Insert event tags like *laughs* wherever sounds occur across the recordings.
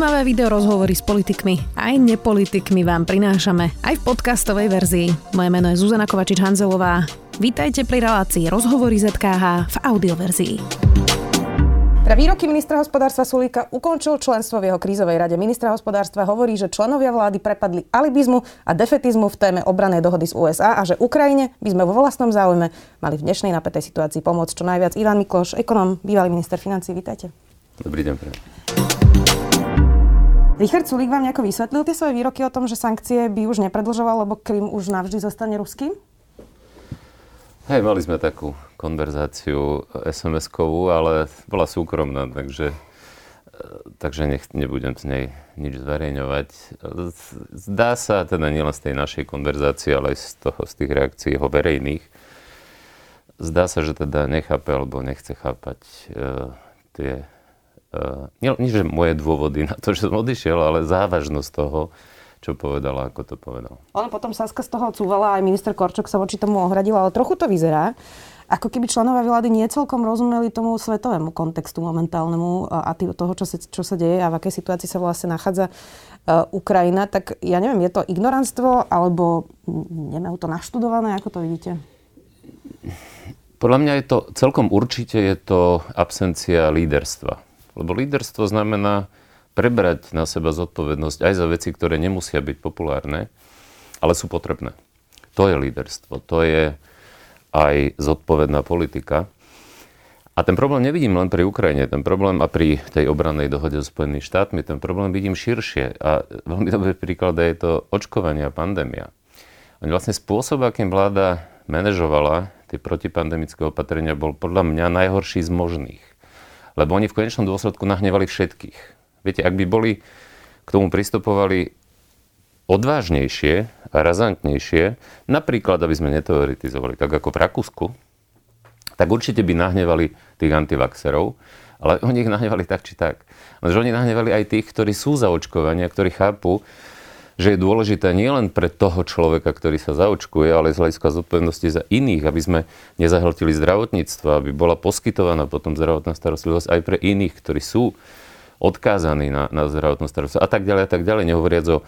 Zaujímavé video rozhovory s politikmi aj nepolitikmi vám prinášame aj v podcastovej verzii. Moje meno je Zuzana Kovačič-Hanzelová. Vítajte pri relácii Rozhovory ZKH v audioverzii. Pre výroky ministra hospodárstva Sulíka ukončil členstvo v jeho krízovej rade. Ministra hospodárstva hovorí, že členovia vlády prepadli alibizmu a defetizmu v téme obranej dohody z USA a že Ukrajine by sme vo vlastnom záujme mali v dnešnej napätej situácii pomôcť čo najviac. Ivan Mikloš, ekonom, bývalý minister financí, vítajte. Dobrý deň. Richard Sulík vám nejako vysvetlil tie svoje výroky o tom, že sankcie by už nepredlžoval, lebo Krym už navždy zostane ruským? Hej, mali sme takú konverzáciu SMS-kovú, ale bola súkromná, takže, takže nech, nebudem z nej nič zverejňovať. Zdá sa, teda nielen z tej našej konverzácie, ale aj z, toho, z tých reakcií jeho verejných, zdá sa, že teda nechápe alebo nechce chápať uh, tie nie, nie, že moje dôvody na to, že som odišiel, ale závažnosť toho, čo povedal a ako to povedal. Ono potom Saska z toho cúvala, aj minister Korčok sa voči tomu ohradil, ale trochu to vyzerá, ako keby členovia vlády nie celkom rozumeli tomu svetovému kontextu momentálnemu a toho, čo sa, čo sa deje a v akej situácii sa vlastne nachádza uh, Ukrajina. Tak ja neviem, je to ignoranstvo alebo nemajú to naštudované? Ako to vidíte? Podľa mňa je to celkom určite je to absencia líderstva lebo líderstvo znamená prebrať na seba zodpovednosť aj za veci, ktoré nemusia byť populárne, ale sú potrebné. To je líderstvo, to je aj zodpovedná politika. A ten problém nevidím len pri Ukrajine, ten problém a pri tej obrannej dohode so Spojenými štátmi, ten problém vidím širšie. A veľmi dobrý príklad je to očkovanie a pandémia. Vlastne spôsob, akým vláda manažovala tie protipandemické opatrenia, bol podľa mňa najhorší z možných. Lebo oni v konečnom dôsledku nahnevali všetkých. Viete, ak by boli k tomu pristupovali odvážnejšie a razantnejšie, napríklad, aby sme neteoretizovali, tak ako v Rakúsku, tak určite by nahnevali tých antivaxerov, ale oni ich nahnevali tak či tak. Lenže oni nahnevali aj tých, ktorí sú za očkovania, ktorí chápu, že je dôležité nielen pre toho človeka, ktorý sa zaočkuje, ale z hľadiska zodpovednosti za iných, aby sme nezahltili zdravotníctvo, aby bola poskytovaná potom zdravotná starostlivosť aj pre iných, ktorí sú odkázaní na, na zdravotnú starostlivosť a tak ďalej a tak ďalej, nehovoriac o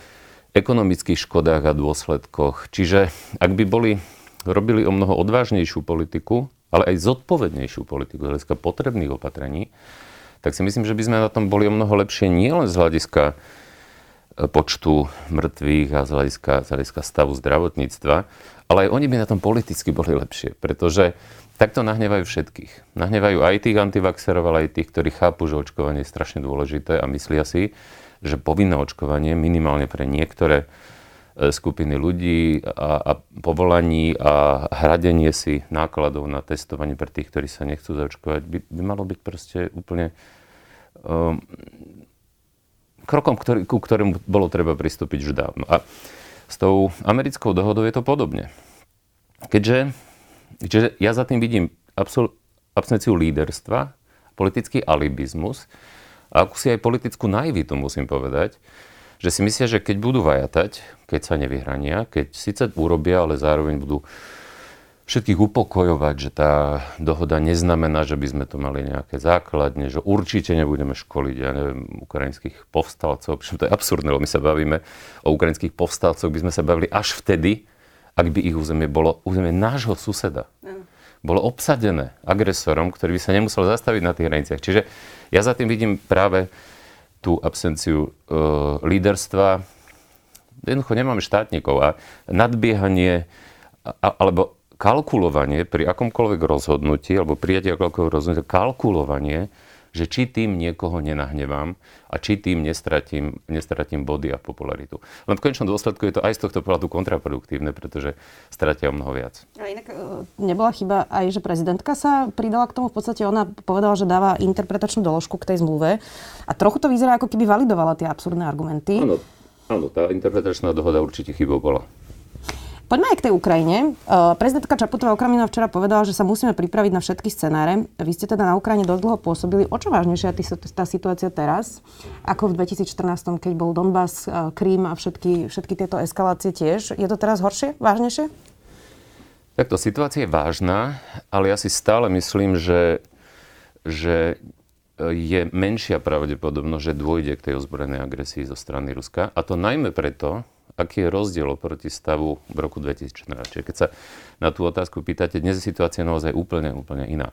ekonomických škodách a dôsledkoch. Čiže ak by boli, robili o mnoho odvážnejšiu politiku, ale aj zodpovednejšiu politiku z hľadiska potrebných opatrení, tak si myslím, že by sme na tom boli o mnoho lepšie nielen z hľadiska počtu mŕtvych a z hľadiska, z hľadiska stavu zdravotníctva, ale aj oni by na tom politicky boli lepšie, pretože takto nahnevajú všetkých. Nahnevajú aj tých antivaxerov, ale aj tých, ktorí chápu, že očkovanie je strašne dôležité a myslia si, že povinné očkovanie minimálne pre niektoré e, skupiny ľudí a, a povolaní a hradenie si nákladov na testovanie pre tých, ktorí sa nechcú zaočkovať, by, by malo byť proste úplne um, krokom, ktorý, ku ktorému bolo treba pristúpiť už dávno. A s tou americkou dohodou je to podobne. Keďže, keďže ja za tým vidím absol, absenciu líderstva, politický alibizmus a ako si aj politickú naivitu, musím povedať, že si myslia, že keď budú vajatať, keď sa nevyhrania, keď síce urobia, ale zároveň budú všetkých upokojovať, že tá dohoda neznamená, že by sme to mali nejaké základne, že určite nebudeme školiť, ja neviem, ukrajinských povstalcov, pretože to je absurdné, lebo my sa bavíme o ukrajinských povstalcoch, by sme sa bavili až vtedy, ak by ich územie bolo územie nášho suseda. Bolo obsadené agresorom, ktorý by sa nemusel zastaviť na tých hraniciach. Čiže ja za tým vidím práve tú absenciu e, líderstva. Jednoducho nemáme štátnikov a nadbiehanie a, alebo kalkulovanie pri akomkoľvek rozhodnutí, alebo prijatí akomkoľvek rozhodnutia, kalkulovanie, že či tým niekoho nenahnevám a či tým nestratím, nestratím body a popularitu. Len v konečnom dôsledku je to aj z tohto pohľadu kontraproduktívne, pretože stratia o mnoho viac. A inak e, nebola chyba aj, že prezidentka sa pridala k tomu. V podstate ona povedala, že dáva interpretačnú doložku k tej zmluve a trochu to vyzerá, ako keby validovala tie absurdné argumenty. Áno, áno tá interpretačná dohoda určite chybou bola. Poďme aj k tej Ukrajine. Uh, prezidentka Čaputová okrem iného včera povedala, že sa musíme pripraviť na všetky scenáre. Vy ste teda na Ukrajine dosť dlho pôsobili. O čo vážnejšia tá situácia teraz, ako v 2014, keď bol Donbass, uh, Krím a všetky, všetky tieto eskalácie tiež? Je to teraz horšie, vážnejšie? Takto situácia je vážna, ale ja si stále myslím, že, že je menšia pravdepodobnosť, že dôjde k tej ozbrojenej agresii zo strany Ruska. A to najmä preto, aký je rozdiel oproti stavu v roku 2014. Čiže keď sa na tú otázku pýtate, dnes je situácia naozaj úplne, úplne iná.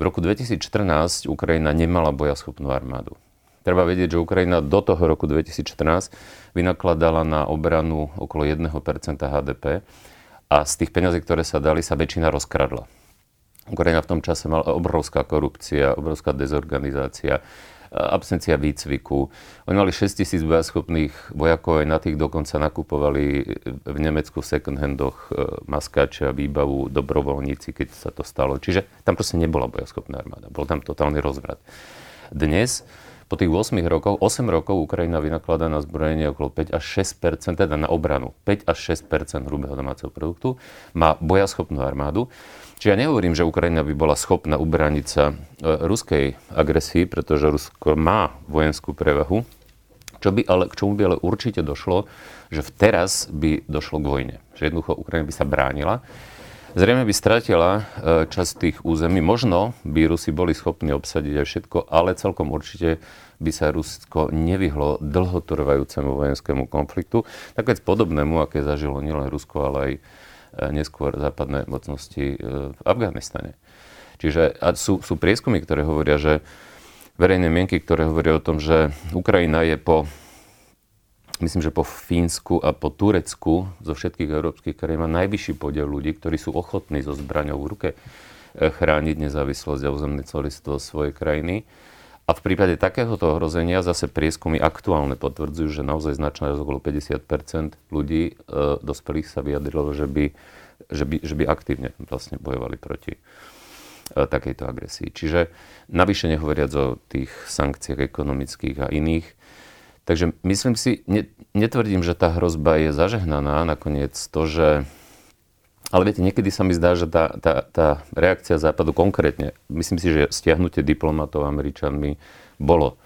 V roku 2014 Ukrajina nemala bojaschopnú armádu. Treba vedieť, že Ukrajina do toho roku 2014 vynakladala na obranu okolo 1% HDP a z tých peňazí, ktoré sa dali, sa väčšina rozkradla. Ukrajina v tom čase mala obrovská korupcia, obrovská dezorganizácia, absencia výcviku. Oni mali 6 tisíc bojaschopných vojakov, aj na tých dokonca nakupovali v Nemecku v second-handoch e, maskáče a výbavu dobrovoľníci, keď sa to stalo. Čiže tam proste nebola bojaschopná armáda. Bol tam totálny rozvrat. Dnes po tých 8 rokov, 8 rokov Ukrajina vynakladá na zbrojenie okolo 5 až 6% teda na obranu, 5 až 6% hrubého domáceho produktu, má bojaschopnú armádu. Čiže ja nehovorím, že Ukrajina by bola schopná ubraniť sa e, ruskej agresii, pretože Rusko má vojenskú prevahu, čo by ale, k čomu by ale určite došlo, že teraz by došlo k vojne. Že jednoducho Ukrajina by sa bránila. Zrejme by stratila e, časť tých území. Možno by Rusi boli schopní obsadiť aj všetko, ale celkom určite by sa Rusko nevyhlo dlhotrvajúcemu vojenskému konfliktu, tak veď podobnému, aké zažilo nielen Rusko, ale aj neskôr západné mocnosti e, v Afganistane. Čiže a sú, sú prieskumy, ktoré hovoria, že verejné mienky, ktoré hovoria o tom, že Ukrajina je po myslím, že po Fínsku a po Turecku zo všetkých európskych krajín má najvyšší podiel ľudí, ktorí sú ochotní so zbraňou v ruke eh, chrániť nezávislosť a územné celistvo svojej krajiny. A v prípade takéhoto ohrozenia zase prieskumy aktuálne potvrdzujú, že naozaj značná okolo 50 ľudí e, dospelých sa vyjadrilo, že by, že, by, že by aktívne vlastne bojovali proti e, takejto agresii. Čiže navyše nehovoriac o tých sankciách ekonomických a iných, Takže myslím si, ne, netvrdím, že tá hrozba je zažehnaná. Nakoniec to, že... Ale viete, niekedy sa mi zdá, že tá, tá, tá reakcia Západu konkrétne, myslím si, že stiahnutie diplomatov Američanmi bolo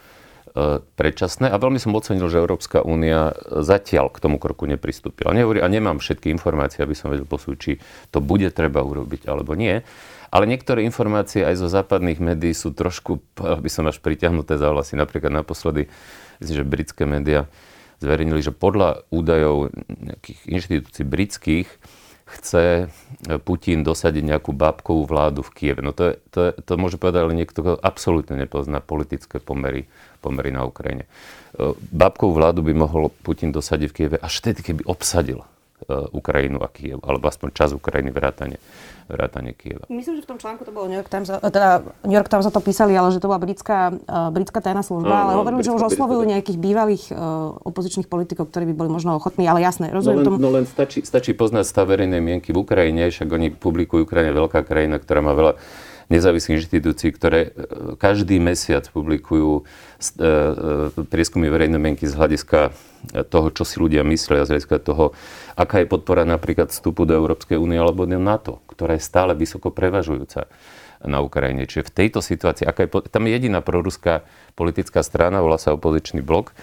e, predčasné a veľmi som ocenil, že Európska únia zatiaľ k tomu kroku nepristúpila. Nehovorí, a nemám všetky informácie, aby som vedel posúť, či to bude treba urobiť alebo nie. Ale niektoré informácie aj zo západných médií sú trošku, by som až priťahnuté za vlasy. Napríklad naposledy myslím, že britské médiá zverejnili, že podľa údajov nejakých inštitúcií britských chce Putin dosadiť nejakú bábkovú vládu v Kieve. No to, je, to, je, to môže povedať ale niekto, kto absolútne nepozná politické pomery, pomery na Ukrajine. Bábkovú vládu by mohol Putin dosadiť v Kieve až vtedy, keby obsadil Ukrajinu a Kiev, alebo aspoň čas Ukrajiny vrátane, vrátane Kieva. Myslím, že v tom článku to bolo New York Times, eh, teda New York Times za to písali, ale že to bola britská, uh, britská tajná služba, no, ale no, hovorili, že už oslovujú nejakých bývalých uh, opozičných politikov, ktorí by boli možno ochotní, ale jasné, rozumiem no len, tomu. No len stačí, stačí poznať stav verejnej mienky v Ukrajine, však oni publikujú Ukrajine veľká krajina, ktorá má veľa nezávislých inštitúcií, ktoré každý mesiac publikujú prieskumy verejnej mienky z hľadiska toho, čo si ľudia myslia, z hľadiska toho, aká je podpora napríklad vstupu do Európskej únie alebo do NATO, ktorá je stále vysoko prevažujúca na Ukrajine. Čiže v tejto situácii, aká je, tam je jediná proruská politická strana, volá sa opozičný blok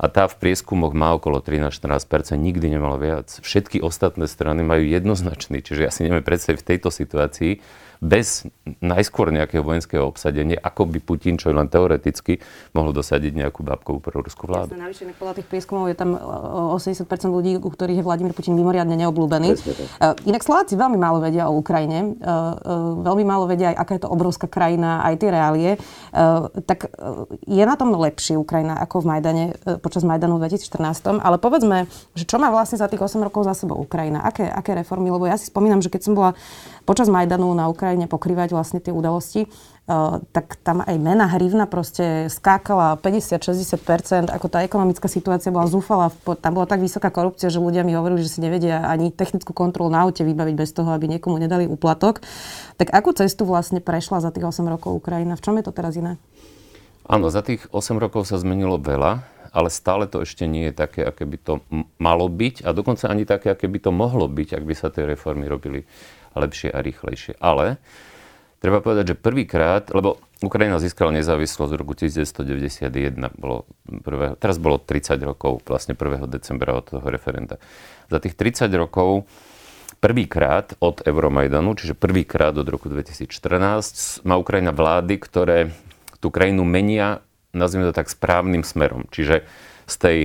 a tá v prieskumoch má okolo 13-14%, nikdy nemala viac. Všetky ostatné strany majú jednoznačný, čiže ja si neviem predstaviť v tejto situácii, bez najskôr nejakého vojenského obsadenia, ako by Putin, čo len teoreticky, mohol dosadiť nejakú bábkovú ruskú vládu. Jasne, navyše podľa tých prieskumov je tam 80% ľudí, u ktorých je Vladimír Putin mimoriadne neobľúbený. Uh, inak Slováci veľmi málo vedia o Ukrajine, uh, veľmi málo vedia aj, aká je to obrovská krajina, aj tie reálie. Tak je na tom lepšie Ukrajina ako v Majdane, počas Majdanu v 2014, ale povedzme, že čo má vlastne za tých 8 rokov za sebou Ukrajina? Aké, aké reformy? Lebo ja si spomínam, že keď som bola počas Majdanu na Ukrajine pokrývať vlastne tie udalosti, Uh, tak tam aj mena hrivna proste skákala 50-60%, ako tá ekonomická situácia bola zúfala, tam bola tak vysoká korupcia, že ľudia mi hovorili, že si nevedia ani technickú kontrolu na aute vybaviť bez toho, aby niekomu nedali úplatok. Tak akú cestu vlastne prešla za tých 8 rokov Ukrajina? V čom je to teraz iné? Áno, za tých 8 rokov sa zmenilo veľa, ale stále to ešte nie je také, aké by to malo byť a dokonca ani také, aké by to mohlo byť, ak by sa tie reformy robili lepšie a rýchlejšie. Ale treba povedať, že prvýkrát, lebo Ukrajina získala nezávislosť v roku 1991, bolo prvého, teraz bolo 30 rokov, vlastne 1. decembra od toho referenda. Za tých 30 rokov prvýkrát od Euromajdanu, čiže prvýkrát od roku 2014, má Ukrajina vlády, ktoré tú krajinu menia, nazvime to tak, správnym smerom. Čiže z tej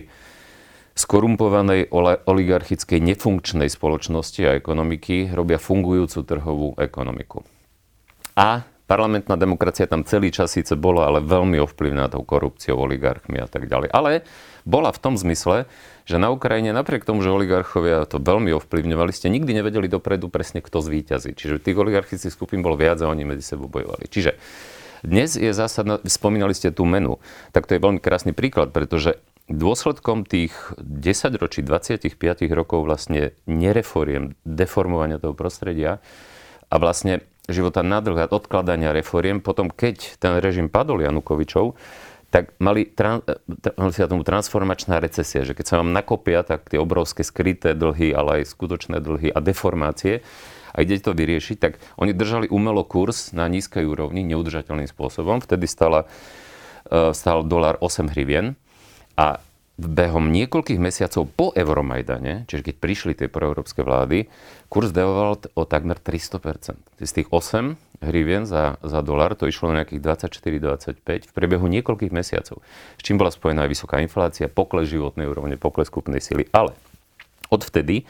skorumpovanej oligarchickej nefunkčnej spoločnosti a ekonomiky robia fungujúcu trhovú ekonomiku. A parlamentná demokracia tam celý čas síce bola, ale veľmi ovplyvnená tou korupciou, oligarchmi a tak ďalej. Ale bola v tom zmysle, že na Ukrajine napriek tomu, že oligarchovia to veľmi ovplyvňovali, ste nikdy nevedeli dopredu presne, kto zvíťazí. Čiže tých oligarchických skupín bolo viac a oni medzi sebou bojovali. Čiže dnes je zásadná, spomínali ste tú menu, tak to je veľmi krásny príklad, pretože dôsledkom tých 10 ročí, 25 rokov vlastne nereforiem, deformovania toho prostredia a vlastne života na dlhé odkladania reforiem. Potom, keď ten režim padol Janukovičov, tak mali, mali sa tomu transformačná recesia, že keď sa vám nakopia, tak tie obrovské skryté dlhy, ale aj skutočné dlhy a deformácie, a ide to vyriešiť, tak oni držali umelo kurz na nízkej úrovni, neudržateľným spôsobom. Vtedy stala, e, stal dolar 8 hrivien a behom niekoľkých mesiacov po Euromajdane, čiže keď prišli tie proeurópske vlády, kurz devoval o takmer 300%. Z tých 8 hrivien za, za dolar to išlo na nejakých 24-25 v priebehu niekoľkých mesiacov. S čím bola spojená aj vysoká inflácia, pokles životnej úrovne, pokles kúpnej síly. Ale odvtedy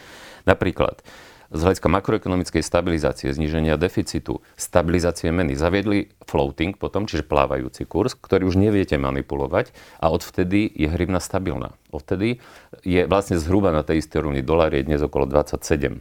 napríklad z hľadiska makroekonomickej stabilizácie, zníženia deficitu, stabilizácie meny. Zaviedli floating potom, čiže plávajúci kurz, ktorý už neviete manipulovať a odvtedy je hrivna stabilná. Odvtedy je vlastne zhruba na tej istej rovni. Dolár je dnes okolo 27 e,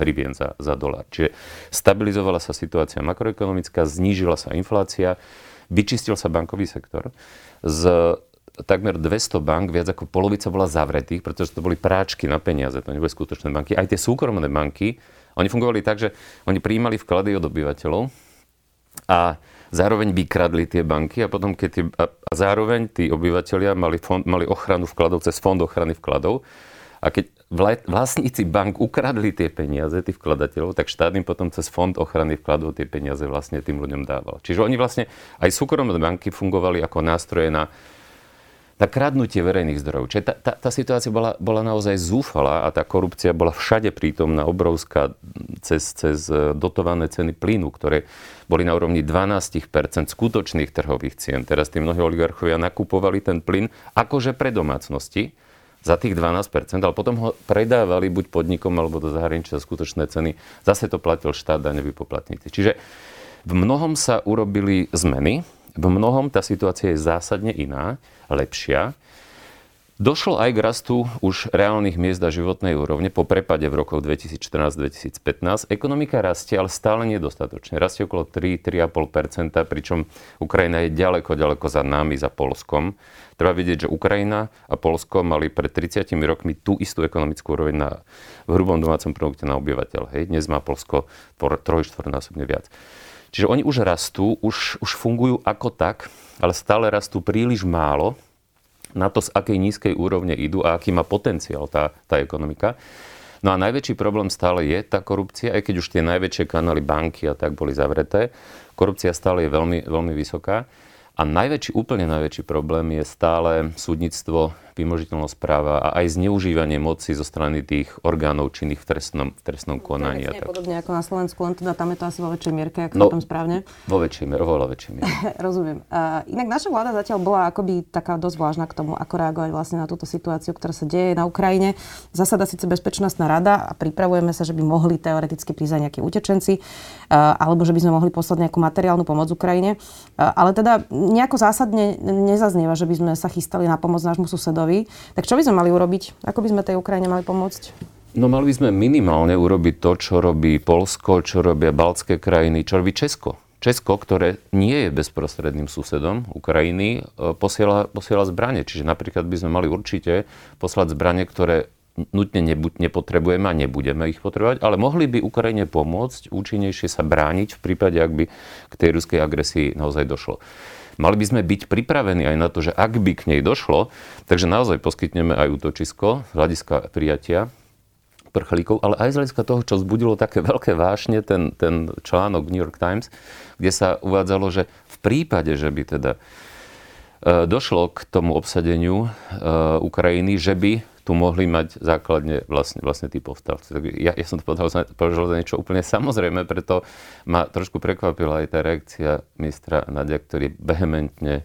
hrivien za, za dolár. Čiže stabilizovala sa situácia makroekonomická, znížila sa inflácia, vyčistil sa bankový sektor. Z takmer 200 bank, viac ako polovica bola zavretých, pretože to boli práčky na peniaze, to neboli skutočné banky. Aj tie súkromné banky, oni fungovali tak, že oni prijímali vklady od obyvateľov a zároveň vykradli tie banky a potom keď tie, a, a zároveň tí obyvateľia mali, fond, mali ochranu vkladov cez fond ochrany vkladov a keď vlastníci bank ukradli tie peniaze, tých vkladateľov, tak štát im potom cez fond ochrany vkladov tie peniaze vlastne tým ľuďom dával. Čiže oni vlastne, aj súkromné banky fungovali ako nástroje na na kradnutie verejných zdrojov. Čiže tá, tá, tá situácia bola, bola naozaj zúfalá a tá korupcia bola všade prítomná, obrovská, cez, cez e, dotované ceny plynu, ktoré boli na úrovni 12% skutočných trhových cien. Teraz tí mnohí oligarchovia nakupovali ten plyn akože pre domácnosti za tých 12% ale potom ho predávali buď podnikom alebo do zahraničia za skutočné ceny. Zase to platil štát daňoví poplatníci. Čiže v mnohom sa urobili zmeny, v mnohom tá situácia je zásadne iná, lepšia. Došlo aj k rastu už reálnych miest a životnej úrovne po prepade v rokoch 2014-2015. Ekonomika rastie, ale stále nedostatočne. Rastie okolo 3-3,5%, pričom Ukrajina je ďaleko, ďaleko za nami, za Polskom. Treba vidieť, že Ukrajina a Polsko mali pred 30 rokmi tú istú ekonomickú úroveň na, v hrubom domácom produkte na obyvateľ. Hej. Dnes má Polsko troj, štvornásobne viac. Čiže oni už rastú, už, už fungujú ako tak, ale stále rastú príliš málo na to, z akej nízkej úrovne idú a aký má potenciál tá, tá ekonomika. No a najväčší problém stále je tá korupcia, aj keď už tie najväčšie kanály banky a tak boli zavreté. Korupcia stále je veľmi, veľmi vysoká. A najväčší, úplne najväčší problém je stále súdnictvo, vymožiteľnosť práva a aj zneužívanie moci zo strany tých orgánov činných v trestnom, v trestnom konaní. To je podobne ako na Slovensku, len teda tam je to asi vo väčšej mierke, ak no, správne. Vo väčšej miere, oveľa väčšej miere. *laughs* Rozumiem. Uh, inak naša vláda zatiaľ bola akoby taká dosť vážna k tomu, ako reagovať vlastne na túto situáciu, ktorá sa deje na Ukrajine. Zasada síce Bezpečnostná rada a pripravujeme sa, že by mohli teoreticky prísť aj nejakí utečenci, uh, alebo že by sme mohli poslať nejakú materiálnu pomoc Ukrajine. Uh, ale teda nejako zásadne nezaznieva, že by sme sa chystali na pomoc nášmu susedovi. Tak čo by sme mali urobiť? Ako by sme tej Ukrajine mali pomôcť? No mali by sme minimálne urobiť to, čo robí Polsko, čo robia baltské krajiny, čo robí Česko. Česko, ktoré nie je bezprostredným susedom Ukrajiny, e, posiela, posiela zbranie. Čiže napríklad by sme mali určite poslať zbranie, ktoré nutne nebuď, nepotrebujeme a nebudeme ich potrebovať, ale mohli by Ukrajine pomôcť účinnejšie sa brániť v prípade, ak by k tej ruskej agresii naozaj došlo. Mali by sme byť pripravení aj na to, že ak by k nej došlo, takže naozaj poskytneme aj útočisko z hľadiska prijatia prchlíkov, ale aj z hľadiska toho, čo zbudilo také *laughs* veľké vášne, ten, ten článok New York Times, kde sa uvádzalo, že v prípade, že by teda e, došlo k tomu obsadeniu e, Ukrajiny, že by tu mohli mať základne vlastne, vlastne tí povstalci. Tak ja, ja som to povedal za niečo úplne samozrejme, preto ma trošku prekvapila aj tá reakcia ministra Nadia, ktorý vehementne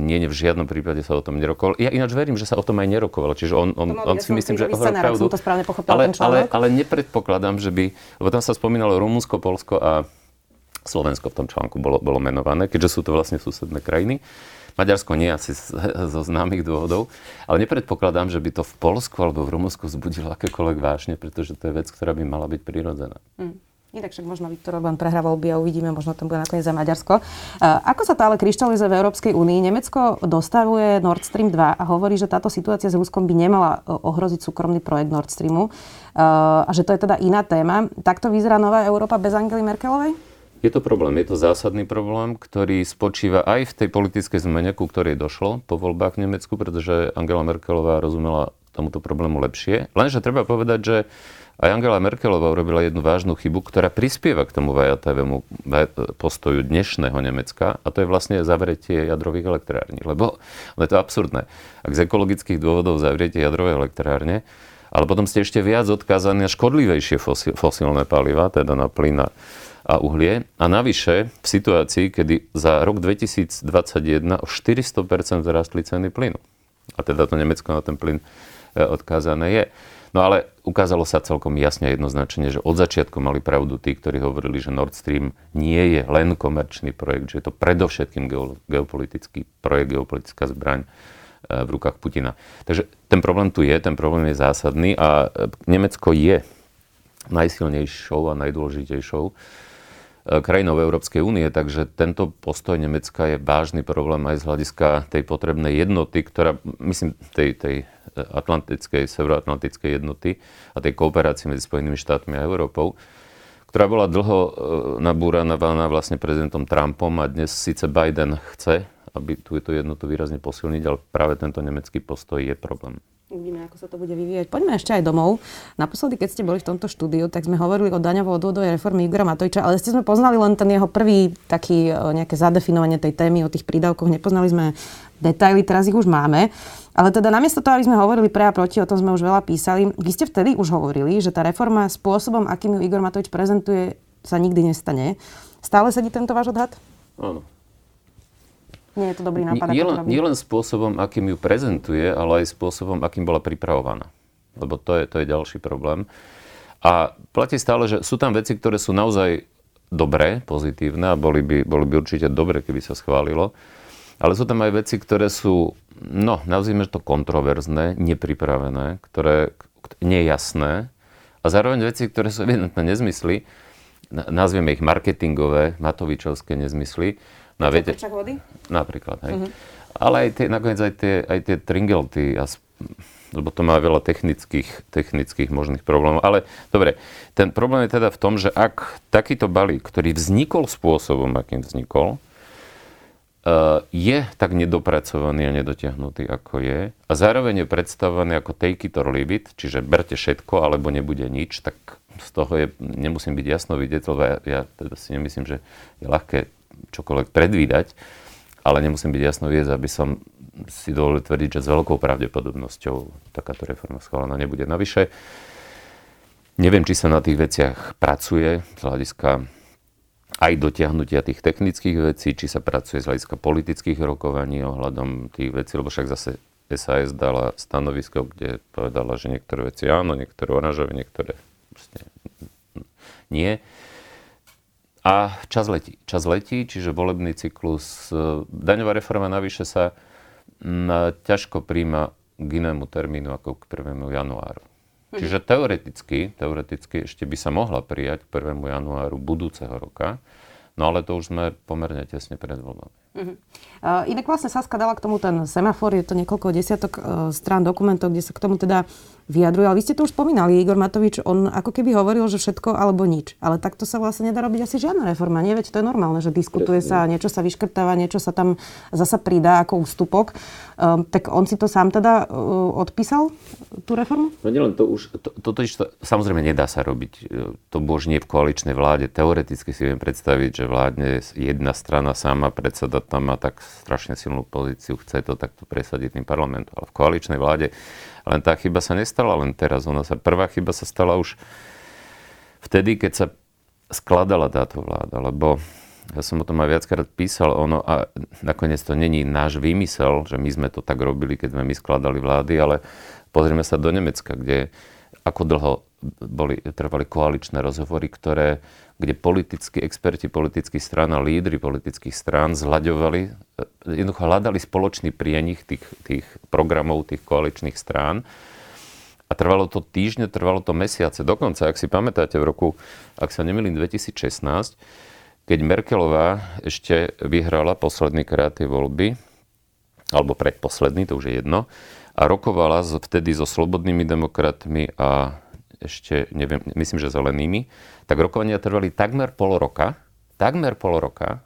nie, nie, v žiadnom prípade sa o tom nerokoval. Ja ináč verím, že sa o tom aj nerokovalo. Čiže on, on, on si myslím, že hovoril pravdu. Som to správne pochopila, ale, ale, ale nepredpokladám, že by... Lebo tam sa spomínalo Rumunsko, Polsko a Slovensko v tom článku bolo, bolo menované, keďže sú to vlastne susedné krajiny. Maďarsko nie asi *laughs* zo známych dôvodov, ale nepredpokladám, že by to v Polsku alebo v Rumunsku vzbudilo akékoľvek vážne, pretože to je vec, ktorá by mala byť prirodzená. Mm. Inak však možno Viktor Orbán prehrá voľby a uvidíme, možno tam bude nakoniec za Maďarsko. Ako sa to ale kryštalizuje v Európskej únii? Nemecko dostavuje Nord Stream 2 a hovorí, že táto situácia s Ruskom by nemala e, ohroziť súkromný projekt Nord Streamu a že to je teda iná téma. Takto vyzerá nová Európa bez Angely Merkelovej? Je to problém, je to zásadný problém, ktorý spočíva aj v tej politickej zmene, ku ktorej došlo po voľbách v Nemecku, pretože Angela Merkelová rozumela tomuto problému lepšie. Lenže treba povedať, že aj Angela Merkelová urobila jednu vážnu chybu, ktorá prispieva k tomu vajatavému postoju dnešného Nemecka a to je vlastne zavretie jadrových elektrární. Lebo je to absurdné. Ak z ekologických dôvodov zavriete jadrové elektrárne, ale potom ste ešte viac odkázaní na škodlivejšie fosílne paliva, teda na plyn a uhlie. A navyše v situácii, kedy za rok 2021 o 400% zrastli ceny plynu. A teda to Nemecko na ten plyn e, odkázané je. No ale ukázalo sa celkom jasne a jednoznačne, že od začiatku mali pravdu tí, ktorí hovorili, že Nord Stream nie je len komerčný projekt, že je to predovšetkým geopolitický projekt, geopolitická zbraň e, v rukách Putina. Takže ten problém tu je, ten problém je zásadný a e, Nemecko je najsilnejšou a najdôležitejšou krajinou Európskej únie, takže tento postoj Nemecka je vážny problém aj z hľadiska tej potrebnej jednoty, ktorá, myslím, tej, tej atlantickej, severoatlantickej jednoty a tej kooperácie medzi Spojenými štátmi a Európou, ktorá bola dlho e, nabúraná vlastne prezidentom Trumpom a dnes síce Biden chce, aby túto jednotu výrazne posilniť, ale práve tento nemecký postoj je problém. Uvidíme, ako sa to bude vyvíjať. Poďme ešte aj domov. Naposledy, keď ste boli v tomto štúdiu, tak sme hovorili o daňovo-odvodovej reformy Igora Matoviča, ale ste sme poznali len ten jeho prvý taký e, nejaké zadefinovanie tej témy o tých prídavkoch. Nepoznali sme detaily, teraz ich už máme. Ale teda namiesto toho, aby sme hovorili pre a proti, o tom sme už veľa písali, vy ste vtedy už hovorili, že tá reforma spôsobom, akým ju Igor Matovič prezentuje, sa nikdy nestane. Stále sedí tento váš odhad? Áno. Nie je to dobrý nápad. Nie, len, nie len spôsobom, akým ju prezentuje, ale aj spôsobom, akým bola pripravovaná. Lebo to je, to je ďalší problém. A platí stále, že sú tam veci, ktoré sú naozaj dobré, pozitívne a boli by, boli by určite dobré, keby sa schválilo. Ale sú tam aj veci, ktoré sú, no, nazvime to kontroverzné, nepripravené, ktoré nejasné a zároveň veci, ktoré sú evidentne nezmysly, nazvieme ich marketingové, matovičovské nezmysly, No, viete, vody? Napríklad, hej. Uh-huh. Ale aj tie, nakoniec aj tie, aj tie tringelty, lebo to má veľa technických, technických možných problémov. Ale dobre, ten problém je teda v tom, že ak takýto balík, ktorý vznikol spôsobom, akým vznikol, uh, je tak nedopracovaný a nedotiahnutý, ako je, a zároveň je predstavovaný ako take it or leave it, čiže berte všetko, alebo nebude nič, tak z toho je, nemusím byť jasno vidieť, lebo ja, ja teda si nemyslím, že je ľahké čokoľvek predvídať, ale nemusím byť jasno viesť, aby som si dovolil tvrdiť, že s veľkou pravdepodobnosťou takáto reforma schválená nebude. Navyše, neviem, či sa na tých veciach pracuje z hľadiska aj dotiahnutia tých technických vecí, či sa pracuje z hľadiska politických rokovaní ohľadom tých vecí, lebo však zase SAS dala stanovisko, kde povedala, že niektoré veci áno, niektoré oranžové, niektoré nie. A čas letí. Čas letí, čiže volebný cyklus. E, daňová reforma navyše sa ťažko príjma k inému termínu ako k 1. januáru. Mhm. Čiže teoreticky, teoreticky ešte by sa mohla prijať k 1. januáru budúceho roka, no ale to už sme pomerne tesne pred voľbami. Uh-huh. Uh, inak vlastne Saska dala k tomu ten semafor, je to niekoľko desiatok uh, strán dokumentov, kde sa k tomu teda vyjadruje. Ale vy ste to už spomínali, Igor Matovič, on ako keby hovoril, že všetko alebo nič. Ale takto sa vlastne nedá robiť asi žiadna reforma. Nie, veď to je normálne, že diskutuje sa, niečo sa vyškrtáva, niečo sa tam zasa pridá ako ústupok. Um, tak on si to sám teda uh, odpísal, tú reformu? No nielen to už, to, to, to, to samozrejme nedá sa robiť. To bož nie v koaličnej vláde. Teoreticky si viem predstaviť, že vládne jedna strana sama predseda tam má tak strašne silnú pozíciu, chce to takto presadiť tým parlamentom. Ale v koaličnej vláde len tá chyba sa nestala len teraz. Ona sa, prvá chyba sa stala už vtedy, keď sa skladala táto vláda, lebo ja som o tom aj viackrát písal, ono a nakoniec to není náš výmysel, že my sme to tak robili, keď sme my skladali vlády, ale pozrieme sa do Nemecka, kde ako dlho boli, trvali koaličné rozhovory, ktoré, kde politickí experti politických strán a lídry politických strán zhľadovali, jednoducho hľadali spoločný prienich tých, tých programov tých koaličných strán. A trvalo to týždne, trvalo to mesiace. Dokonca, ak si pamätáte, v roku, ak sa nemýlim, 2016, keď Merkelová ešte vyhrala posledný krát tie voľby, alebo predposledný, to už je jedno, a rokovala vtedy so slobodnými demokratmi a ešte, neviem, myslím, že zelenými, tak rokovania trvali takmer pol roka, takmer pol roka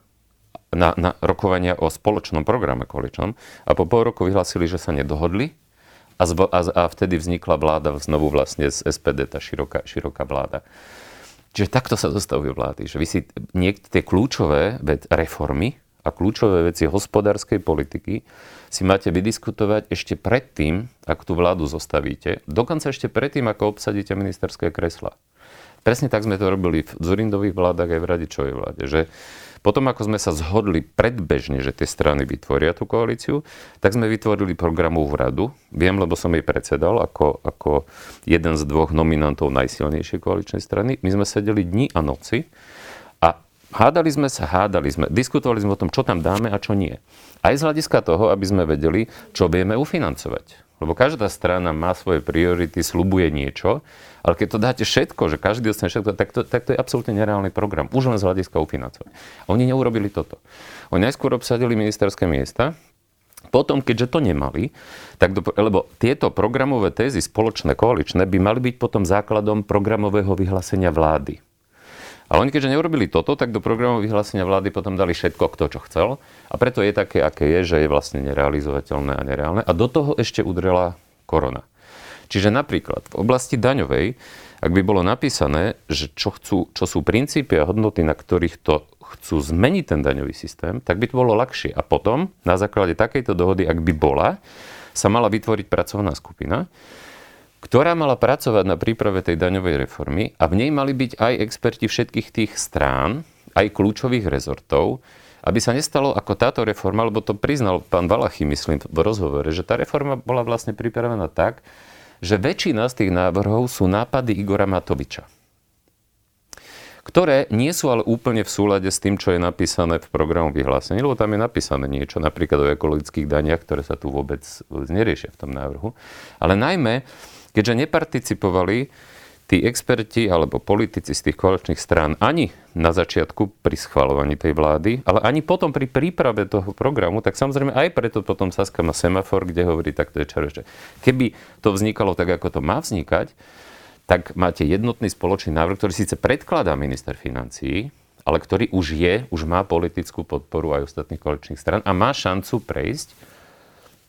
na, na rokovania o spoločnom programe koaličnom a po pol roku vyhlásili, že sa nedohodli a, zvo, a, a vtedy vznikla vláda znovu vlastne z SPD, tá široká, široká vláda. Čiže takto sa zostavujú vlády, že vy si niektoré tie kľúčové reformy a kľúčové veci hospodárskej politiky si máte vydiskutovať ešte predtým, ak tú vládu zostavíte, dokonca ešte predtým, ako obsadíte ministerské kresla. Presne tak sme to robili v Zurindových vládach aj v Radičovej vláde, že potom, ako sme sa zhodli predbežne, že tie strany vytvoria tú koalíciu, tak sme vytvorili programovú radu. Viem, lebo som jej predsedal ako, ako jeden z dvoch nominantov najsilnejšej koaličnej strany. My sme sedeli dni a noci hádali sme sa, hádali sme, diskutovali sme o tom, čo tam dáme a čo nie. Aj z hľadiska toho, aby sme vedeli, čo vieme ufinancovať. Lebo každá strana má svoje priority, slubuje niečo ale keď to dáte všetko, že každý dostane všetko, tak to, tak to je absolútne nereálny program. Už len z hľadiska ufinancovania. Oni neurobili toto. Oni najskôr obsadili ministerské miesta, potom, keďže to nemali, tak do, lebo tieto programové tézy spoločné, koaličné, by mali byť potom základom programového vyhlásenia vlády. Ale oni keďže neurobili toto, tak do programového vyhlásenia vlády potom dali všetko, kto čo chcel. A preto je také, aké je, že je vlastne nerealizovateľné a nereálne. A do toho ešte udrela korona. Čiže napríklad v oblasti daňovej, ak by bolo napísané, že čo, chcú, čo sú princípy a hodnoty, na ktorých to chcú zmeniť ten daňový systém, tak by to bolo ľahšie. A potom, na základe takejto dohody, ak by bola, sa mala vytvoriť pracovná skupina, ktorá mala pracovať na príprave tej daňovej reformy a v nej mali byť aj experti všetkých tých strán, aj kľúčových rezortov, aby sa nestalo ako táto reforma, lebo to priznal pán Valachy, myslím, v rozhovore, že tá reforma bola vlastne pripravená tak, že väčšina z tých návrhov sú nápady Igora Matoviča ktoré nie sú ale úplne v súlade s tým, čo je napísané v programu vyhlásení, lebo tam je napísané niečo, napríklad o ekologických daniach, ktoré sa tu vôbec, neriešia v tom návrhu. Ale najmä, keďže neparticipovali tí experti alebo politici z tých koaličných strán ani na začiatku pri schvalovaní tej vlády, ale ani potom pri príprave toho programu, tak samozrejme aj preto potom Saska má semafor, kde hovorí takto je čarošte. Keby to vznikalo tak, ako to má vznikať, tak máte jednotný spoločný návrh, ktorý síce predkladá minister financií, ale ktorý už je, už má politickú podporu aj ostatných koaličných stran a má šancu prejsť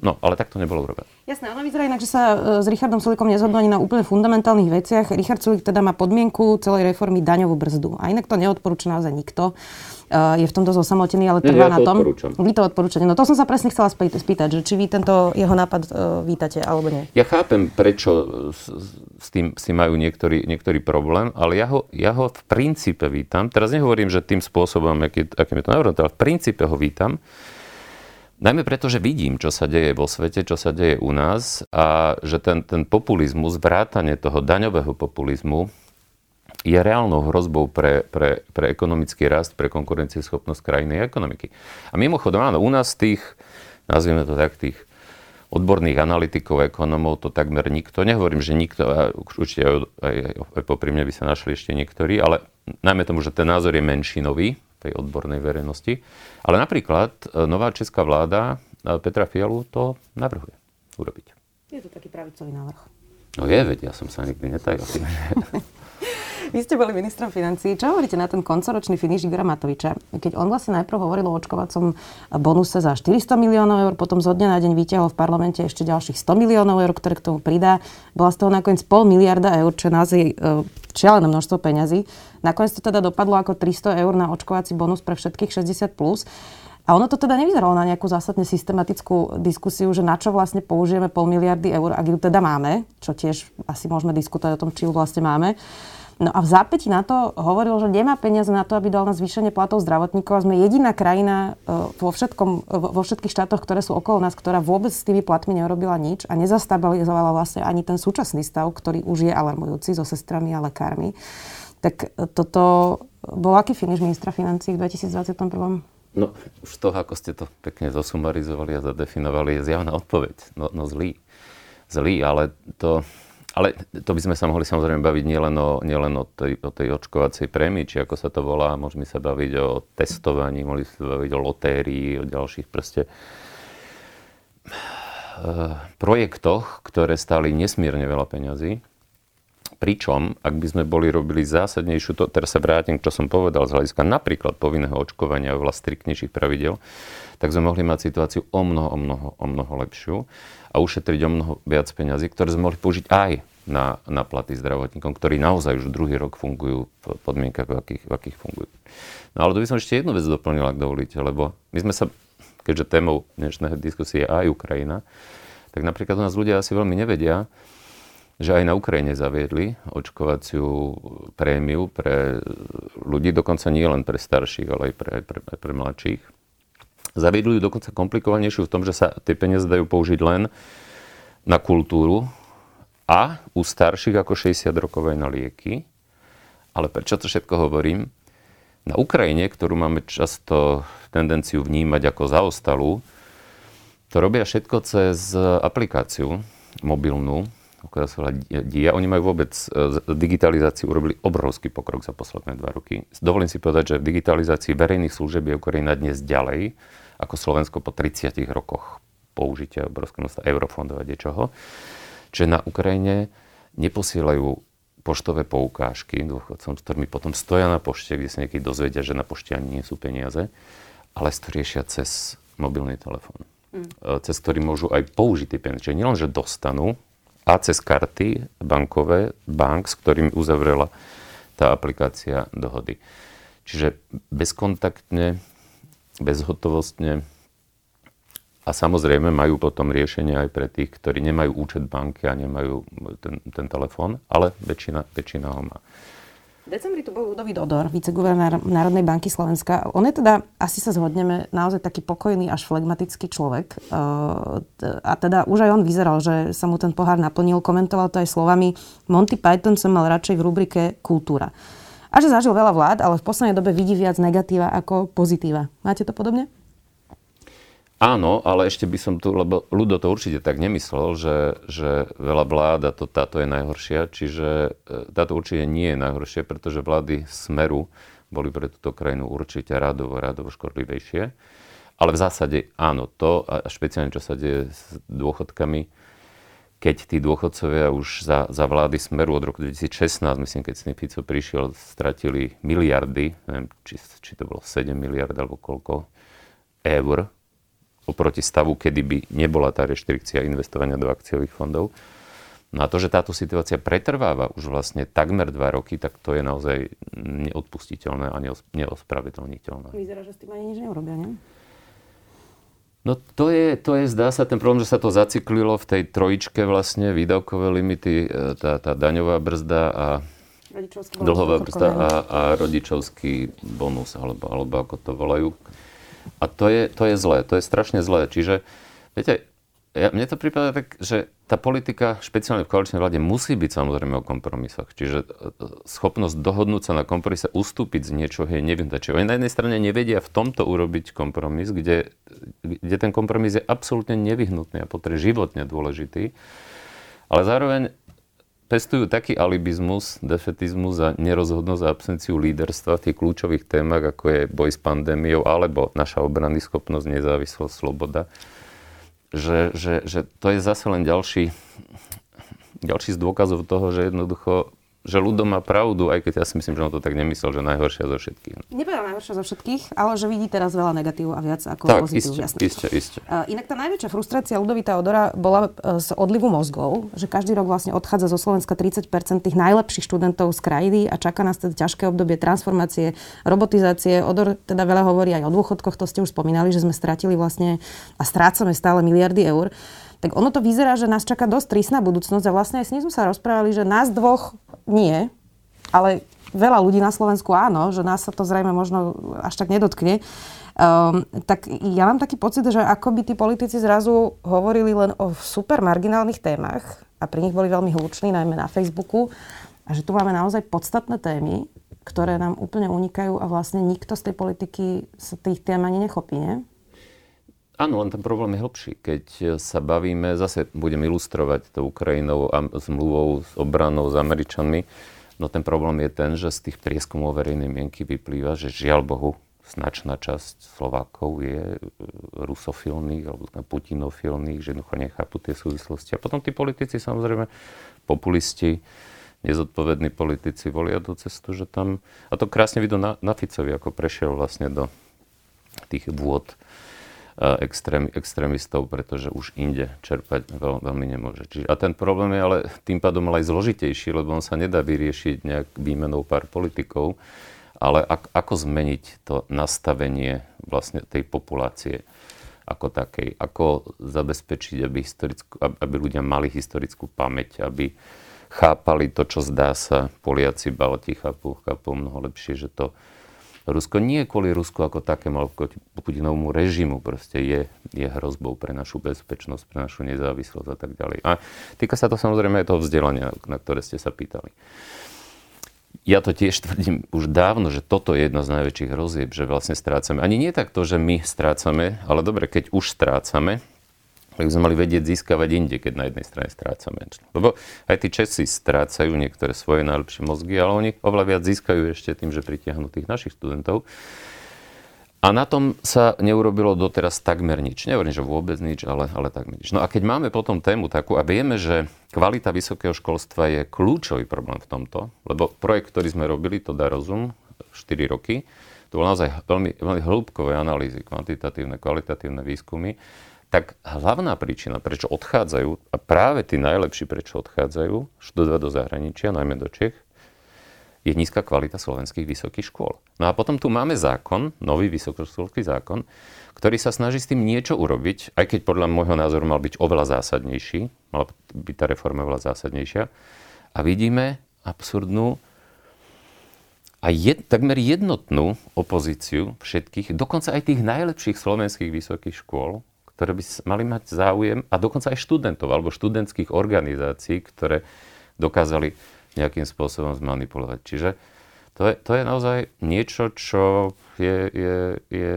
No, ale tak to nebolo urobené. Jasné, ono vyzerá inak, že sa e, s Richardom Sulikom nezhodnú ani na úplne fundamentálnych veciach. Richard Sulik teda má podmienku celej reformy daňovú brzdu. A inak to neodporúča naozaj nikto. Uh, je v tom dosť osamotený, ale trvá ja na tom. Odporúčam. Vy to odporúčate. No to som sa presne chcela spýtať, že či vy tento jeho nápad uh, vítate, alebo nie. Ja chápem, prečo s, s, tým, si majú niektorý, niektorý problém, ale ja ho, ja ho v princípe vítam. Teraz nehovorím, že tým spôsobom, aký, akým je to navrhnuté, ale v princípe ho vítam Najmä preto, že vidím, čo sa deje vo svete, čo sa deje u nás a že ten, ten populizmus, vrátanie toho daňového populizmu je reálnou hrozbou pre, pre, pre ekonomický rast, pre konkurencieschopnosť krajiny a ekonomiky. A mimochodom, áno, u nás tých, nazvieme to tak, tých odborných analytikov, ekonomov, to takmer nikto, nehovorím, že nikto, a určite aj, aj, aj popri mne by sa našli ešte niektorí, ale najmä tomu, že ten názor je menšinový, tej odbornej verejnosti. Ale napríklad e, nová česká vláda e, Petra Fialu to navrhuje urobiť. Je to taký pravicový návrh. No je, veď ja som sa nikdy netajil. *laughs* Vy ste boli ministrom financí. Čo hovoríte na ten koncoročný finish Igora Matoviča? Keď on vlastne najprv hovoril o očkovacom bonuse za 400 miliónov eur, potom zo dňa na deň vyťahol v parlamente ešte ďalších 100 miliónov eur, ktoré k tomu pridá. Bola z toho nakoniec pol miliarda eur, čo naozaj e, šialené množstvo peňazí. Nakoniec to teda dopadlo ako 300 eur na očkovací bonus pre všetkých 60+. Plus. A ono to teda nevyzeralo na nejakú zásadne systematickú diskusiu, že na čo vlastne použijeme pol miliardy eur, ak ju teda máme, čo tiež asi môžeme diskutovať o tom, či ju vlastne máme. No a v zápäti na to hovoril, že nemá peniaze na to, aby dal na zvýšenie platov zdravotníkov a sme jediná krajina e, vo, všetkom, vo všetkých štátoch, ktoré sú okolo nás, ktorá vôbec s tými platmi nerobila nič a nezastabilizovala vlastne ani ten súčasný stav, ktorý už je alarmujúci so sestrami a lekármi. Tak e, toto bol aký finish ministra financí v 2021? No, už toho, ako ste to pekne zosumarizovali a zadefinovali, je zjavná odpoveď. No, no zlý. Zlý, ale to, ale to by sme sa mohli samozrejme baviť nielen o, nielen o, tej, o tej očkovacej prémii, či ako sa to volá, môžeme sa baviť o testovaní, mohli sa baviť o lotérii, o ďalších proste eh, projektoch, ktoré stáli nesmierne veľa peňazí. Pričom, ak by sme boli robili zásadnejšiu, to, teraz sa vrátim, čo som povedal, z hľadiska napríklad povinného očkovania a veľa striktnejších pravidel, tak sme mohli mať situáciu o mnoho, o mnoho, o mnoho lepšiu a ušetriť o mnoho viac peňazí, ktoré sme mohli použiť aj na, na platy zdravotníkom, ktorí naozaj už druhý rok fungujú v podmienkach, v akých, v akých fungujú. No ale to by som ešte jednu vec doplnil, ak dovolíte, lebo my sme sa, keďže témou dnešnej diskusie je aj Ukrajina, tak napríklad u nás ľudia asi veľmi nevedia, že aj na Ukrajine zaviedli očkovaciu prémiu pre ľudí, dokonca nie len pre starších, ale aj pre, aj pre, pre mladších. Zaviedli ju dokonca komplikovanejšiu v tom, že sa tie peniaze dajú použiť len na kultúru a u starších ako 60 rokov aj na lieky. Ale prečo to všetko hovorím? Na Ukrajine, ktorú máme často tendenciu vnímať ako zaostalú, to robia všetko cez aplikáciu mobilnú, ktorá sa volá DIA. Oni majú vôbec e, digitalizáciu, urobili obrovský pokrok za posledné dva roky. Dovolím si povedať, že v digitalizácii verejných služieb je Ukrajina dnes ďalej ako Slovensko po 30 rokoch použitia obrovského množstva eurofondov a niečoho. Čiže na Ukrajine neposielajú poštové poukážky dôchodcom, s ktorými potom stoja na pošte, kde sa niekedy dozvedia, že na pošte ani nie sú peniaze, ale to riešia cez mobilný telefón. Mm. Cez ktorý môžu aj použiť tie peniaze. Čiže nielen, že dostanú, a cez karty bankové, bank, s ktorým uzavrela tá aplikácia dohody. Čiže bezkontaktne bezhotovostne a samozrejme majú potom riešenie aj pre tých, ktorí nemajú účet banky a nemajú ten, ten telefón, ale väčšina, väčšina ho má. V decembri tu bol Ludovít Odor, viceguvernár Národnej banky Slovenska. On je teda, asi sa zhodneme, naozaj taký pokojný až flegmatický človek. A teda už aj on vyzeral, že sa mu ten pohár naplnil. Komentoval to aj slovami Monty Python som mal radšej v rubrike kultúra a že zažil veľa vlád, ale v poslednej dobe vidí viac negatíva ako pozitíva. Máte to podobne? Áno, ale ešte by som tu, lebo Ludo to určite tak nemyslel, že, že veľa vlád a to, táto je najhoršia, čiže e, táto určite nie je najhoršie, pretože vlády Smeru boli pre túto krajinu určite radovo, radovo škodlivejšie. Ale v zásade áno, to a špeciálne čo sa deje s dôchodkami, keď tí dôchodcovia už za, za vlády Smeru od roku 2016, myslím, keď s Fico prišiel, stratili miliardy, neviem, či, či to bolo 7 miliard alebo koľko eur, oproti stavu, kedy by nebola tá reštrikcia investovania do akciových fondov. No a to, že táto situácia pretrváva už vlastne takmer dva roky, tak to je naozaj neodpustiteľné a neospravedlniteľné. Vyzerá, že s tým ani nič neurobia, nie? No to je, to je, zdá sa, ten problém, že sa to zaciklilo v tej trojičke vlastne, výdavkové limity, e, tá, tá daňová brzda a dlhová brzda a, a rodičovský bonus, alebo, alebo ako to volajú. A to je, to je zlé, to je strašne zlé. Čiže, viete, ja, mne to prípada tak, že tá politika, špeciálne v koaličnej vláde, musí byť samozrejme o kompromisoch. Čiže e, schopnosť dohodnúť sa na kompromise, ustúpiť z niečoho je nevyhnutné. Čiže oni na jednej strane nevedia v tomto urobiť kompromis, kde, kde ten kompromis je absolútne nevyhnutný a potrebuje životne dôležitý. Ale zároveň pestujú taký alibizmus, defetizmus a nerozhodnosť a absenciu líderstva v tých kľúčových témach, ako je boj s pandémiou alebo naša obrany schopnosť, nezávislosť, sloboda že, že, že to je zase len ďalší, ďalší z dôkazov toho, že jednoducho že ľudom má pravdu, aj keď ja si myslím, že on to tak nemyslel, že najhoršia zo všetkých. Nepovedal najhoršia zo všetkých, ale že vidí teraz veľa negatív a viac ako tak, pozitív. Isté, isté, isté. Uh, inak tá najväčšia frustrácia Ludovita Odora bola uh, z odlivu mozgov, že každý rok vlastne odchádza zo Slovenska 30% tých najlepších študentov z krajiny a čaká nás teda ťažké obdobie transformácie, robotizácie. Odor teda veľa hovorí aj o dôchodkoch, to ste už spomínali, že sme stratili vlastne a strácame stále miliardy eur tak ono to vyzerá, že nás čaká dosť prísna budúcnosť a vlastne aj s ním sme sa rozprávali, že nás dvoch nie, ale veľa ľudí na Slovensku áno, že nás sa to zrejme možno až tak nedotkne. Um, tak ja mám taký pocit, že ako by tí politici zrazu hovorili len o super marginálnych témach a pri nich boli veľmi hluční, najmä na Facebooku, a že tu máme naozaj podstatné témy, ktoré nám úplne unikajú a vlastne nikto z tej politiky sa tých tém ani nechopí, nie? Áno, len ten problém je hlbší. Keď sa bavíme, zase budem ilustrovať to Ukrajinou a zmluvou s obranou s Američanmi, no ten problém je ten, že z tých prieskumov verejnej mienky vyplýva, že žiaľ Bohu, značná časť Slovákov je e, rusofilných alebo putinofilných, že jednoducho nechápu tie súvislosti. A potom tí politici, samozrejme, populisti, nezodpovední politici volia tú cestu, že tam... A to krásne vidno na, na Ficovi, ako prešiel vlastne do tých vôd extrém, extrémistov, pretože už inde čerpať veľ, veľmi nemôže. Čiže, a ten problém je ale tým pádom aj zložitejší, lebo on sa nedá vyriešiť nejak výmenou pár politikov, ale ak, ako zmeniť to nastavenie vlastne tej populácie ako takej, ako zabezpečiť, aby, aby ľudia mali historickú pamäť, aby chápali to, čo zdá sa Poliaci, Balti chápu, chápu mnoho lepšie, že to Rusko nie kvôli Rusku ako takému, ale kvôli Putinovmu režimu proste je, je hrozbou pre našu bezpečnosť, pre našu nezávislosť a tak ďalej. A týka sa to samozrejme aj toho vzdelania, na ktoré ste sa pýtali. Ja to tiež tvrdím už dávno, že toto je jedna z najväčších hrozieb, že vlastne strácame. Ani nie tak to, že my strácame, ale dobre, keď už strácame, tak sme mali vedieť získavať inde, keď na jednej strane strácame. Lebo aj tí Česi strácajú niektoré svoje najlepšie mozgy, ale oni oveľa viac získajú ešte tým, že pritiahnu tých našich študentov. A na tom sa neurobilo doteraz takmer nič. Nehovorím, že vôbec nič, ale, ale takmer nič. No a keď máme potom tému takú a vieme, že kvalita vysokého školstva je kľúčový problém v tomto, lebo projekt, ktorý sme robili, to dá rozum, 4 roky, to bolo naozaj veľmi, veľmi hĺbkové analýzy, kvantitatívne, kvalitatívne výskumy, tak hlavná príčina, prečo odchádzajú, a práve tí najlepší, prečo odchádzajú študovať do zahraničia, najmä do Čech, je nízka kvalita slovenských vysokých škôl. No a potom tu máme zákon, nový vysokoškolský zákon, ktorý sa snaží s tým niečo urobiť, aj keď podľa môjho názoru mal byť oveľa zásadnejší, mala byť tá reforma oveľa zásadnejšia. A vidíme absurdnú a jed, takmer jednotnú opozíciu všetkých, dokonca aj tých najlepších slovenských vysokých škôl, ktoré by mali mať záujem, a dokonca aj študentov alebo študentských organizácií, ktoré dokázali nejakým spôsobom zmanipulovať. Čiže to je, to je naozaj niečo, čo je, je, je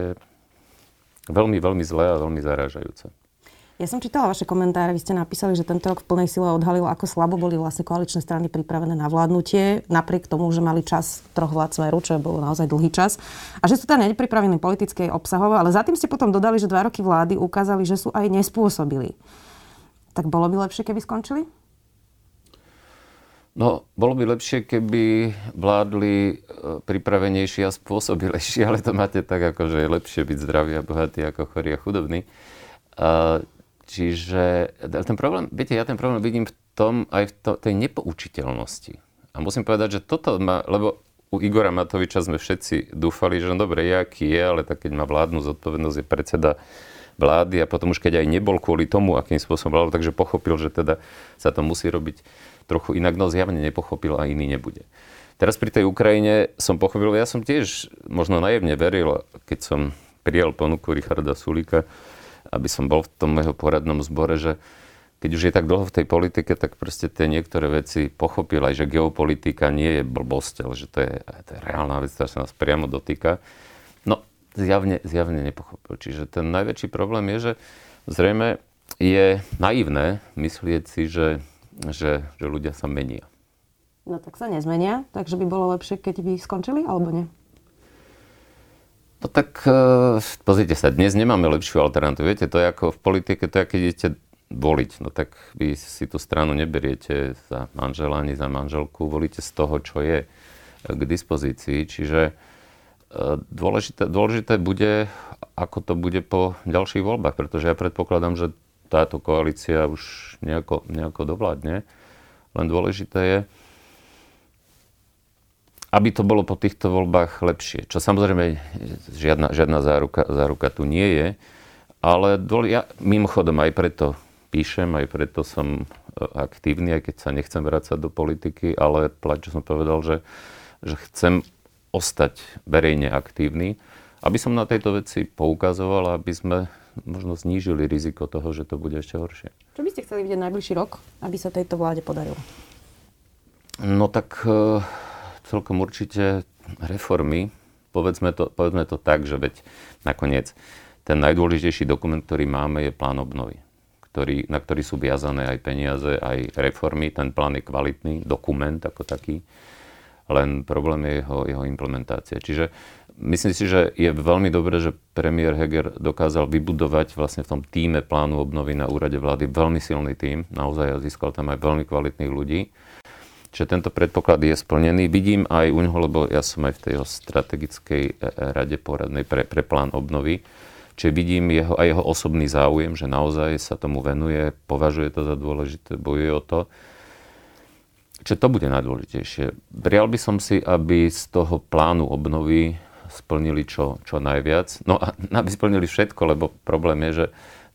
veľmi, veľmi zlé a veľmi zarážajúce. Ja som čítala vaše komentáre, vy ste napísali, že tento rok v plnej sile odhalil, ako slabo boli vlastne koaličné strany pripravené na vládnutie, napriek tomu, že mali čas troch vlád smeru, čo bolo naozaj dlhý čas. A že sú teda nepripravení politické obsahovo, ale za tým ste potom dodali, že dva roky vlády ukázali, že sú aj nespôsobili. Tak bolo by lepšie, keby skončili? No, bolo by lepšie, keby vládli e, pripravenejší a spôsobilejší, *laughs* ale to máte tak, ako že je lepšie byť zdravý a bohatý ako chorý a chudobný. Uh, Čiže ten problém, viete, ja ten problém vidím v tom, aj v to, tej nepoučiteľnosti. A musím povedať, že toto má, lebo u Igora Matoviča sme všetci dúfali, že no dobre, aký je, ale tak keď má vládnu zodpovednosť, je predseda vlády a potom už keď aj nebol kvôli tomu, akým spôsobom vládol, takže pochopil, že teda sa to musí robiť trochu inak, no zjavne nepochopil a iný nebude. Teraz pri tej Ukrajine som pochopil, ja som tiež možno naivne veril, keď som prijal ponuku Richarda Sulika, aby som bol v tom jeho poradnom zbore, že keď už je tak dlho v tej politike, tak proste tie niektoré veci pochopil aj, že geopolitika nie je blbosť, ale že to je, to je reálna vec, ktorá sa nás priamo dotýka. No, zjavne, zjavne nepochopil. Čiže ten najväčší problém je, že zrejme je naivné myslieť si, že, že, že ľudia sa menia. No tak sa nezmenia, takže by bolo lepšie, keď by skončili, alebo nie? No tak uh, pozrite sa, dnes nemáme lepšiu alternatívu. Viete, to je ako v politike, to je, keď idete voliť, no tak vy si tú stranu neberiete za manžela ani za manželku, volíte z toho, čo je k dispozícii. Čiže dôležité, dôležité bude, ako to bude po ďalších voľbách, pretože ja predpokladám, že táto koalícia už nejako, nejako dovládne. Len dôležité je, aby to bolo po týchto voľbách lepšie. Čo samozrejme žiadna, žiadna záruka, záruka tu nie je. Ale ja mimochodom aj preto píšem, aj preto som e, aktívny, aj keď sa nechcem vrácať do politiky, ale plať, čo som povedal, že, že chcem ostať verejne aktívny, aby som na tejto veci poukazoval, aby sme možno znížili riziko toho, že to bude ešte horšie. Čo by ste chceli vidieť najbližší rok, aby sa tejto vláde podarilo? No tak e, celkom určite reformy. Povedzme to, povedzme to tak, že veď nakoniec ten najdôležitejší dokument, ktorý máme, je plán obnovy, ktorý, na ktorý sú viazané aj peniaze, aj reformy. Ten plán je kvalitný dokument ako taký len problém je jeho, jeho implementácia. Čiže myslím si, že je veľmi dobré, že premiér Heger dokázal vybudovať vlastne v tom týme plánu obnovy na úrade vlády veľmi silný tím, naozaj získal tam aj veľmi kvalitných ľudí. Čiže tento predpoklad je splnený. Vidím aj u neho, lebo ja som aj v tej strategickej e, e, rade poradnej pre, pre plán obnovy, Čiže vidím jeho, aj jeho osobný záujem, že naozaj sa tomu venuje, považuje to za dôležité, bojuje o to. Čiže to bude najdôležitejšie. Prial by som si, aby z toho plánu obnovy splnili čo, čo najviac. No a *laughs* aby splnili všetko, lebo problém je, že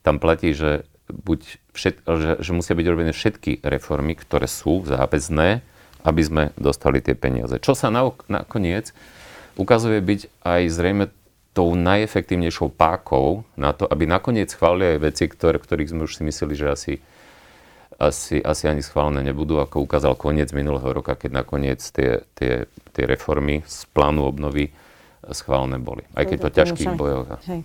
tam platí, že, buď všet, že, že musia byť robené všetky reformy, ktoré sú záväzné, aby sme dostali tie peniaze. Čo sa na, nakoniec ukazuje byť aj zrejme tou najefektívnejšou pákou na to, aby nakoniec schválili aj veci, ktoré, ktorých sme už si mysleli, že asi asi, asi ani schválené nebudú, ako ukázal koniec minulého roka, keď nakoniec tie, tie, tie reformy z plánu obnovy schválené boli. Aj keď to ťažkých bojoch. Hej.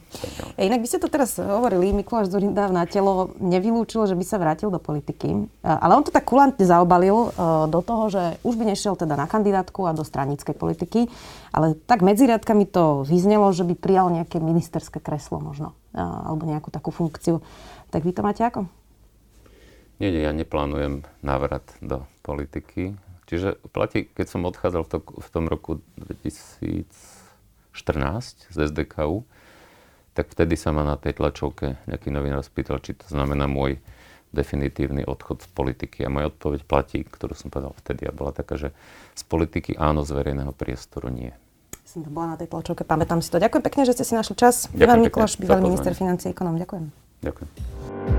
Inak by ste to teraz hovorili, Mikuláš Zurinda na telo nevylúčil, že by sa vrátil do politiky. Ale on to tak kulantne zaobalil e, do toho, že už by nešiel teda na kandidátku a do stranickej politiky. Ale tak medzi riadkami to vyznelo, že by prijal nejaké ministerské kreslo možno. E, alebo nejakú takú funkciu. Tak vy to máte ako? Nie, nie, ja neplánujem návrat do politiky. Čiže platí, keď som odchádzal v, to, v tom roku 2014 z SDKU, tak vtedy sa ma na tej tlačovke nejaký novinár spýtal, či to znamená môj definitívny odchod z politiky. A moja odpoveď platí, ktorú som povedal vtedy a bola taká, že z politiky áno, z verejného priestoru nie. Som to bola na tej tlačovke, pamätám si to. Ďakujem pekne, že ste si našli čas. Ivan Mikloš, bývalý minister financie, ekonom. Ďakujem. Ďakujem.